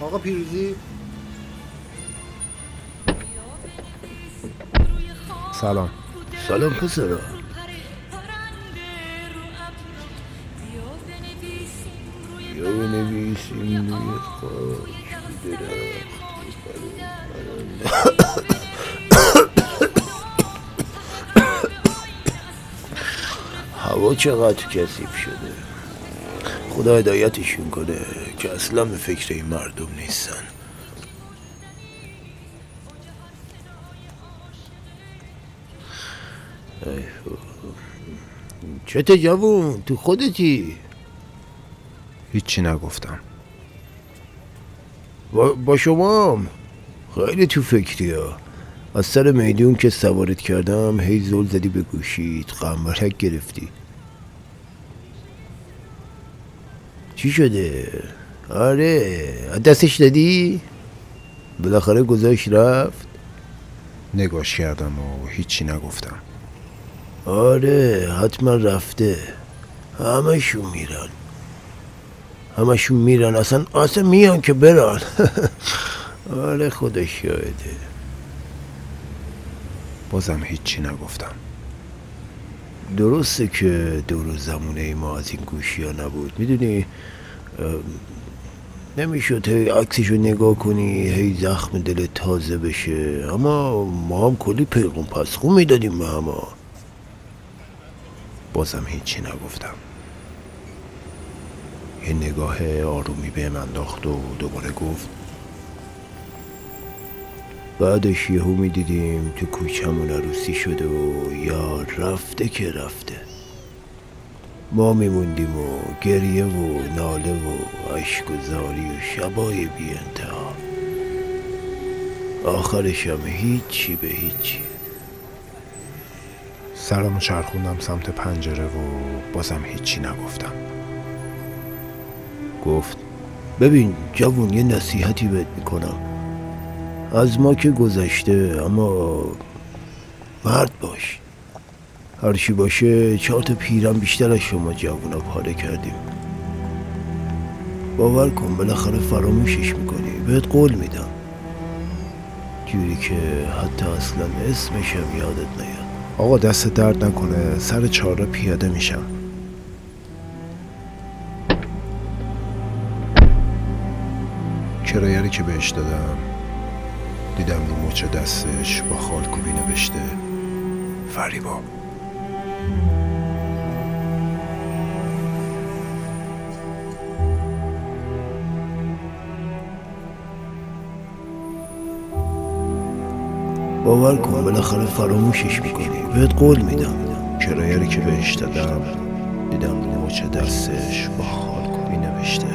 آقا پیروزی. سلام. سلام پسرا یا بنویسیم روی خاک. هوا چقدر کثیف شده. خدا هدایتشون کنه که اصلا به فکر این مردم نیستن. چته جوون تو خودتی؟ هیچی نگفتم. با, با شما خیلی تو فکری ها. از سر میدون که سوارت کردم هی زل زدی به گوشید قمرک گرفتی. چی شده؟ آره دستش دادی؟ بالاخره گذاشت رفت. نگاش کردم و هیچی نگفتم. آره حتما رفته. همشون میرن. همشون میرن. اصلا اصلا میان که برن. آره خدا شاهده بازم هیچی نگفتم. درسته که دور زمونه ما از این گوشی ها نبود. می‌دونی نمی‌شد هی عکسشو نگاه کنی هی زخم دل تازه بشه. اما ما هم کلی پیغون پسخون می‌دادیم به همه. بازم هیچی نگفتم. یه نگاه آرومی به من انداخت و دوباره گفت بعدش یهو می‌دیدیم تو کوچمون عروسی شده و یا رفته که رفته. ما میموندیم و گریه و ناله و عشق و زاری و شبای بی انتها. آخرش هم هیچی به هیچی. سرمو چرخوندم سمت پنجره و بازم هیچی نگفتم. گفت ببین جوون یه نصیحتی بهت می‌کنم. از ما که گذشته اما مرد باش. هرچی باشه چهار تا پیرم بیشتر از شما جوونا پاره کردیم. باور کن بالاخره فراموشش می‌کنی. بهت قول میدم. جوری که حتی اصلا اسمشم یادت نیاد. آقا دست درد نکنه. سر چهار پیاده میشم. کرایری که بهش دادم؟ دیدم رو مچ دستش با خالکوبی نوشته فریبا. باور کن بالاخره فراموشش می‌کنی. بهت قول میدم. کرایری که بهش دادم دیدم رو مچ دستش با خالکوبی نوشته